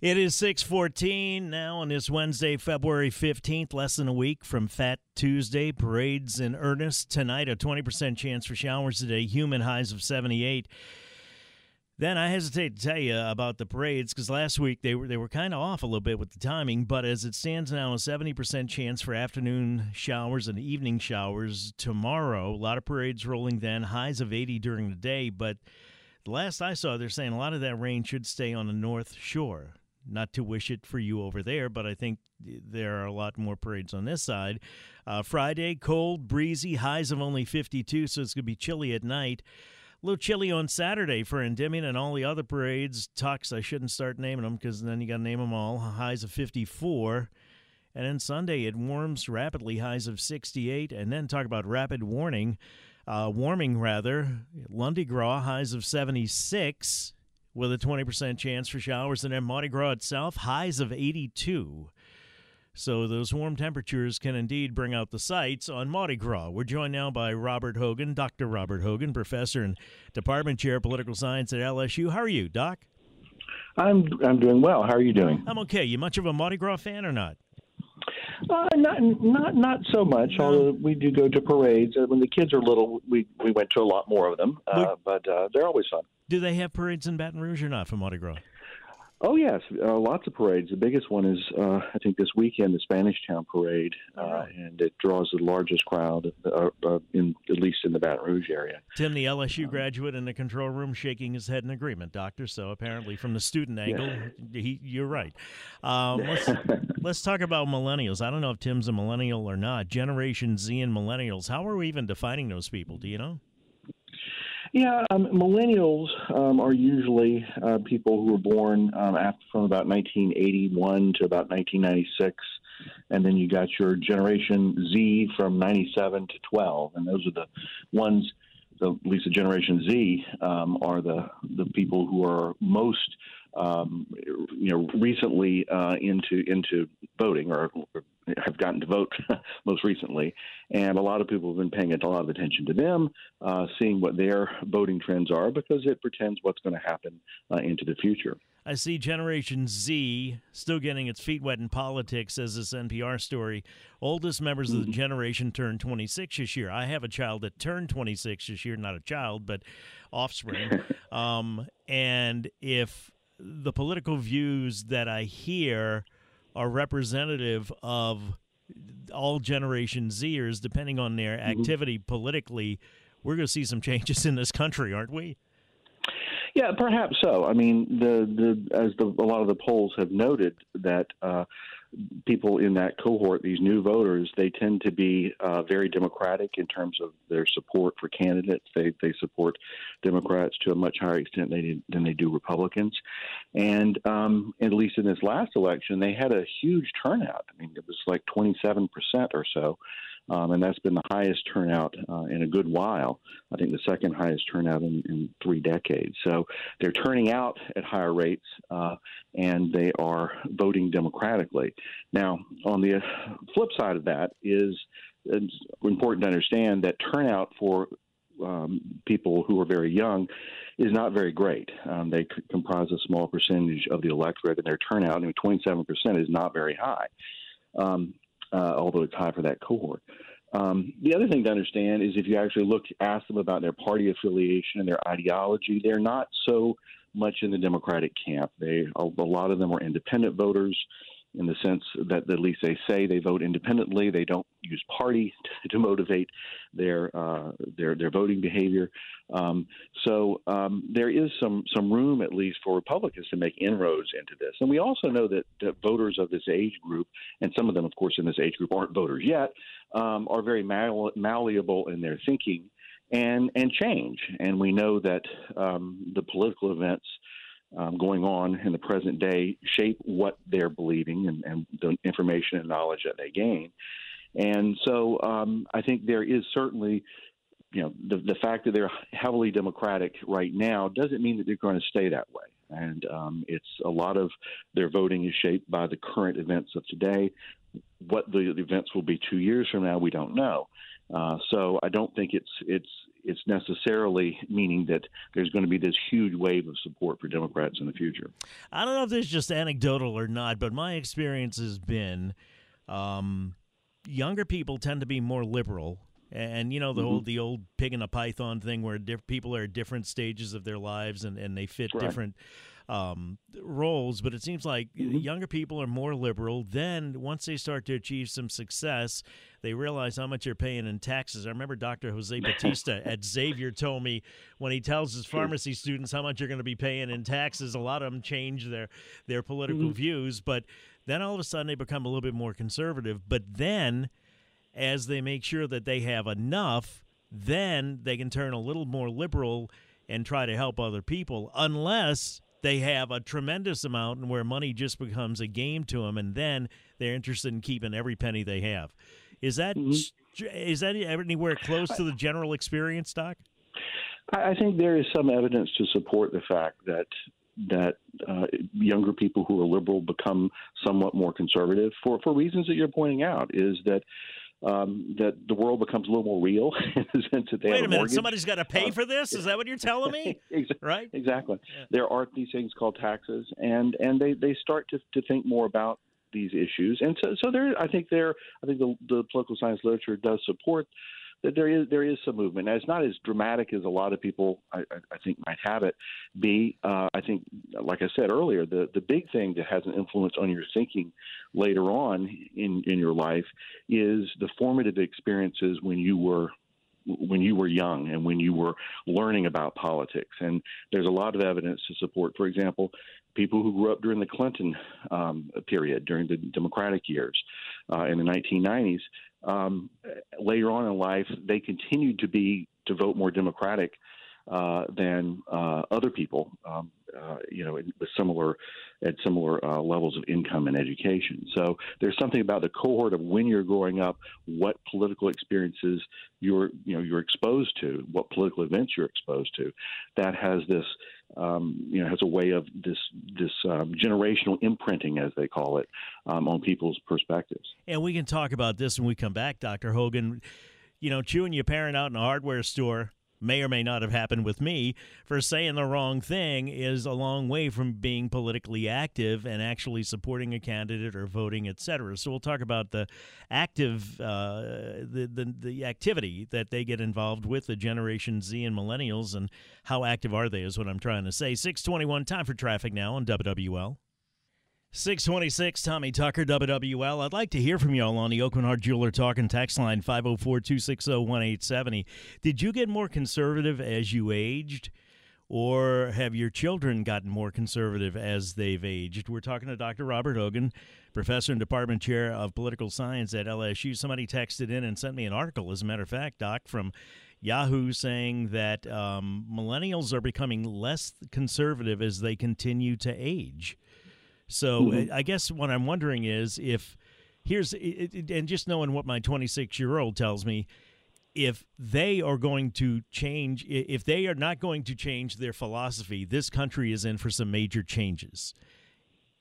It is 614 now on this Wednesday, February 15th, less than a week from Fat Tuesday. Parades in earnest. Tonight, a 20% chance for showers today, human highs of 78. Then I hesitate to tell you about the parades because last week they were they were kind of off a little bit with the timing. But as it stands now, a seventy percent chance for afternoon showers and evening showers tomorrow. A lot of parades rolling then, highs of eighty during the day. But the last I saw, they're saying a lot of that rain should stay on the North Shore not to wish it for you over there, but I think there are a lot more parades on this side. Uh, Friday, cold, breezy, highs of only 52, so it's going to be chilly at night. A little chilly on Saturday for Endymion and all the other parades. Tucks, I shouldn't start naming them because then you got to name them all. Highs of 54. And then Sunday, it warms rapidly, highs of 68. And then talk about rapid warning, uh, warming rather. Lundi Gras, highs of 76 with a 20% chance for showers. And then Mardi Gras itself, highs of 82. So those warm temperatures can indeed bring out the sights on Mardi Gras. We're joined now by Robert Hogan, Dr. Robert Hogan, professor and department chair of political science at LSU. How are you, Doc? I'm I'm doing well. How are you doing? I'm okay. You much of a Mardi Gras fan or not? Uh, not not not so much. No. Although we do go to parades. Uh, when the kids are little, we we went to a lot more of them. Uh, but uh, they're always fun. Do they have parades in Baton Rouge or not for Mardi Gras? Oh yes, uh, lots of parades. The biggest one is uh, I think this weekend, the Spanish Town Parade, uh, and it draws the largest crowd, uh, uh, in at least in the Baton Rouge area. Tim, the LSU um, graduate in the control room, shaking his head in agreement, Doctor. So apparently, from the student angle, yeah. he, you're right. Um, let's let's talk about millennials. I don't know if Tim's a millennial or not. Generation Z and millennials. How are we even defining those people? Do you know? Yeah, um, millennials um, are usually uh, people who were born um, after, from about 1981 to about 1996, and then you got your Generation Z from 97 to 12, and those are the ones. The, at least the Generation Z um, are the the people who are most um, you know recently uh, into into voting or, or have gotten to vote most recently, and a lot of people have been paying a lot of attention to them, uh, seeing what their voting trends are, because it pretends what's going to happen uh, into the future. I see Generation Z still getting its feet wet in politics, as this NPR story. Oldest members mm-hmm. of the mm-hmm. generation turned 26 this year. I have a child that turned 26 this year, not a child, but offspring. um, and if the political views that I hear are representative of all Generation Zers, depending on their mm-hmm. activity politically, we're going to see some changes in this country, aren't we? Yeah, perhaps so. I mean, the the as the, a lot of the polls have noted that uh, people in that cohort, these new voters, they tend to be uh, very democratic in terms of their support for candidates. They they support Democrats to a much higher extent than they, than they do Republicans, and um, at least in this last election, they had a huge turnout. I mean, it was like 27 percent or so um, and that's been the highest turnout uh, in a good while. I think the second highest turnout in, in three decades. So they're turning out at higher rates, uh, and they are voting democratically. Now, on the flip side of that is it's important to understand that turnout for um, people who are very young is not very great. Um, they c- comprise a small percentage of the electorate, and their turnout, I mean, 27%, is not very high. Um, uh, although it's high for that cohort. Um, the other thing to understand is if you actually look, ask them about their party affiliation and their ideology, they're not so much in the Democratic camp. They a lot of them are independent voters in the sense that at least they say they vote independently. They don't use party to motivate their uh, their their voting behavior. Um, so um, there is some some room at least for Republicans to make inroads into this. And we also know that, that voters of this age group, and some of them, of course, in this age group aren't voters yet, um, are very mal- malleable in their thinking and and change. And we know that um, the political events um, going on in the present day shape what they're believing and, and the information and knowledge that they gain. And so um, I think there is certainly, you know, the, the fact that they're heavily Democratic right now doesn't mean that they're going to stay that way. And um, it's a lot of their voting is shaped by the current events of today. What the events will be two years from now, we don't know. Uh, so I don't think it's it's it's necessarily meaning that there's going to be this huge wave of support for Democrats in the future. I don't know if this is just anecdotal or not, but my experience has been um, younger people tend to be more liberal. And you know the mm-hmm. old the old pig in a python thing, where diff- people are at different stages of their lives and, and they fit right. different um, roles, but it seems like mm-hmm. younger people are more liberal. Then, once they start to achieve some success, they realize how much you're paying in taxes. I remember Dr. Jose Batista at Xavier told me when he tells his pharmacy students how much you're going to be paying in taxes, a lot of them change their their political mm-hmm. views, but then all of a sudden they become a little bit more conservative. But then, as they make sure that they have enough, then they can turn a little more liberal and try to help other people, unless they have a tremendous amount and where money just becomes a game to them, and then they're interested in keeping every penny they have. Is that mm-hmm. is that anywhere close to the general experience, Doc? I think there is some evidence to support the fact that that uh, younger people who are liberal become somewhat more conservative for for reasons that you're pointing out. Is that um, that the world becomes a little more real in the sense that they Wait a minute, mortgage. somebody's got to pay uh, for this. Is that what you're telling me? exactly. Right? Exactly. Yeah. There are these things called taxes, and and they they start to to think more about these issues, and so so there. I think there. I think the the political science literature does support that there is there is some movement. Now, it's not as dramatic as a lot of people I, I think might have it be. Uh, I think, like I said earlier, the the big thing that has an influence on your thinking later on in in your life is the formative experiences when you were when you were young and when you were learning about politics. And there's a lot of evidence to support, for example, people who grew up during the Clinton um, period, during the Democratic years uh, in the 1990s um, later on in life, they continued to be to vote more Democratic uh, than uh, other people, um, uh, you know, with similar at similar uh, levels of income and education. So there's something about the cohort of when you're growing up, what political experiences you're you know you're exposed to, what political events you're exposed to, that has this um, you know, has a way of this this um, generational imprinting, as they call it, um, on people's perspectives. And we can talk about this when we come back, Doctor Hogan. You know, chewing your parent out in a hardware store may or may not have happened with me for saying the wrong thing is a long way from being politically active and actually supporting a candidate or voting, etc. So we'll talk about the active, uh, the, the the activity that they get involved with the Generation Z and Millennials, and how active are they is what I'm trying to say. Six twenty one, time for traffic now on WWL. 626, Tommy Tucker, WWL. I'd like to hear from y'all on the Aucoin Hart Jeweler Talking text line 504 260 1870. Did you get more conservative as you aged, or have your children gotten more conservative as they've aged? We're talking to Dr. Robert Hogan, professor and department chair of political science at LSU. Somebody texted in and sent me an article, as a matter of fact, Doc, from Yahoo saying that um, millennials are becoming less conservative as they continue to age. So mm-hmm. I guess what I'm wondering is if here's and just knowing what my 26 year old tells me, if they are going to change, if they are not going to change their philosophy, this country is in for some major changes.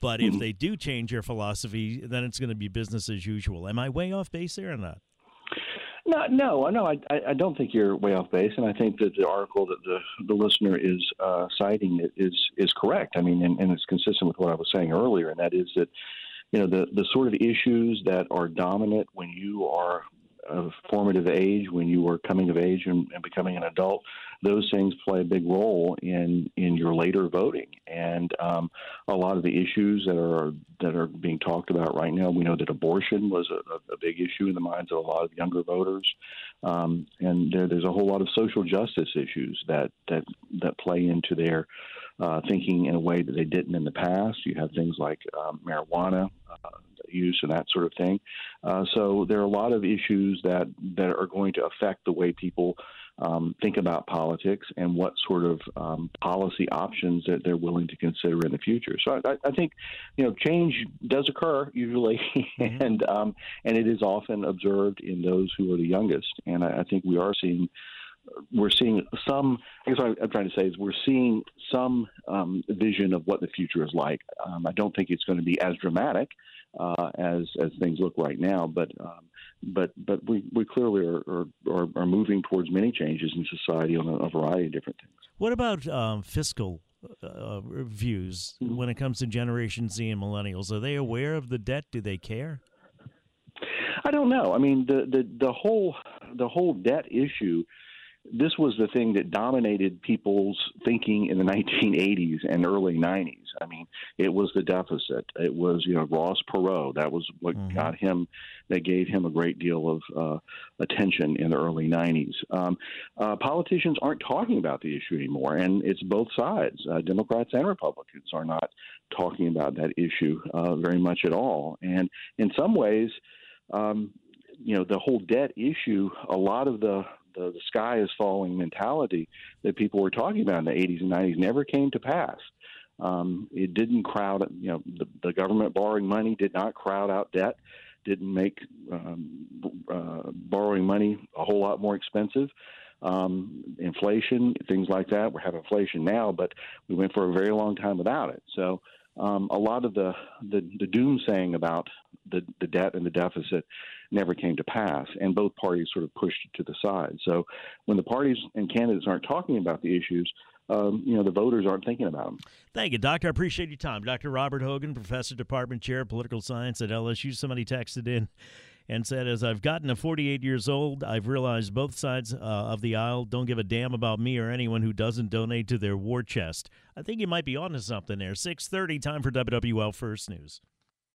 But mm-hmm. if they do change their philosophy, then it's going to be business as usual. Am I way off base there or not? No, no, no. I, I don't think you're way off base, and I think that the article that the the listener is uh, citing is is correct. I mean, and, and it's consistent with what I was saying earlier, and that is that you know the the sort of issues that are dominant when you are a formative age when you were coming of age and, and, becoming an adult, those things play a big role in in your later voting. And um, a lot of the issues that are that are being talked about right now, we know that abortion was a, a big issue in the minds of a lot of younger voters, um, and there, there's a whole lot of social justice issues that that that play into their uh, thinking in a way that they didn't in the past. You have things like um, marijuana uh, use and that sort of thing. Uh, so there are a lot of issues that that are going to affect the way people um, think about politics and what sort of um, policy options that they're willing to consider in the future. So I, I think, you know, change does occur usually, mm-hmm. and um, and it is often observed in those who are the youngest. And I, I think we are seeing we're seeing some. I guess what I'm trying to say is we're seeing some um, vision of what the future is like. Um, I don't think it's going to be as dramatic uh, as as things look right now, but um, but but we, we clearly are, are, are moving towards many changes in society on a, a variety of different things. What about um, fiscal uh, views mm-hmm. when it comes to Generation Z and millennials? Are they aware of the debt? Do they care? I don't know. I mean, the the, the whole the whole debt issue this was the thing that dominated people's thinking in the 1980s and early 90s. I mean, it was the deficit. It was, you know, Ross Perot. That was what mm-hmm. got him, that gave him a great deal of uh, attention in the early 90s. Um, uh, politicians aren't talking about the issue anymore, and it's both sides. Uh, Democrats and Republicans are not talking about that issue uh, very much at all. And in some ways, um, you know, the whole debt issue, a lot of the the, the sky is falling mentality that people were talking about in the 80s and 90s never came to pass. Um, it didn't crowd, you know, the, the government borrowing money did not crowd out debt, didn't make um, uh, borrowing money a whole lot more expensive. Um, inflation, things like that. We have inflation now, but we went for a very long time without it. So um, a lot of the, the, the doom saying about the, the debt and the deficit never came to pass, and both parties sort of pushed it to the side. So when the parties and candidates aren't talking about the issues, um, you know, the voters aren't thinking about them. Thank you, Doctor. I appreciate your time. Dr. Robert Hogan, Professor, Department Chair of Political Science at LSU. Somebody texted in and said, As I've gotten to 48 years old, I've realized both sides uh, of the aisle don't give a damn about me or anyone who doesn't donate to their war chest. I think you might be onto something there. 630, time for WWL First News.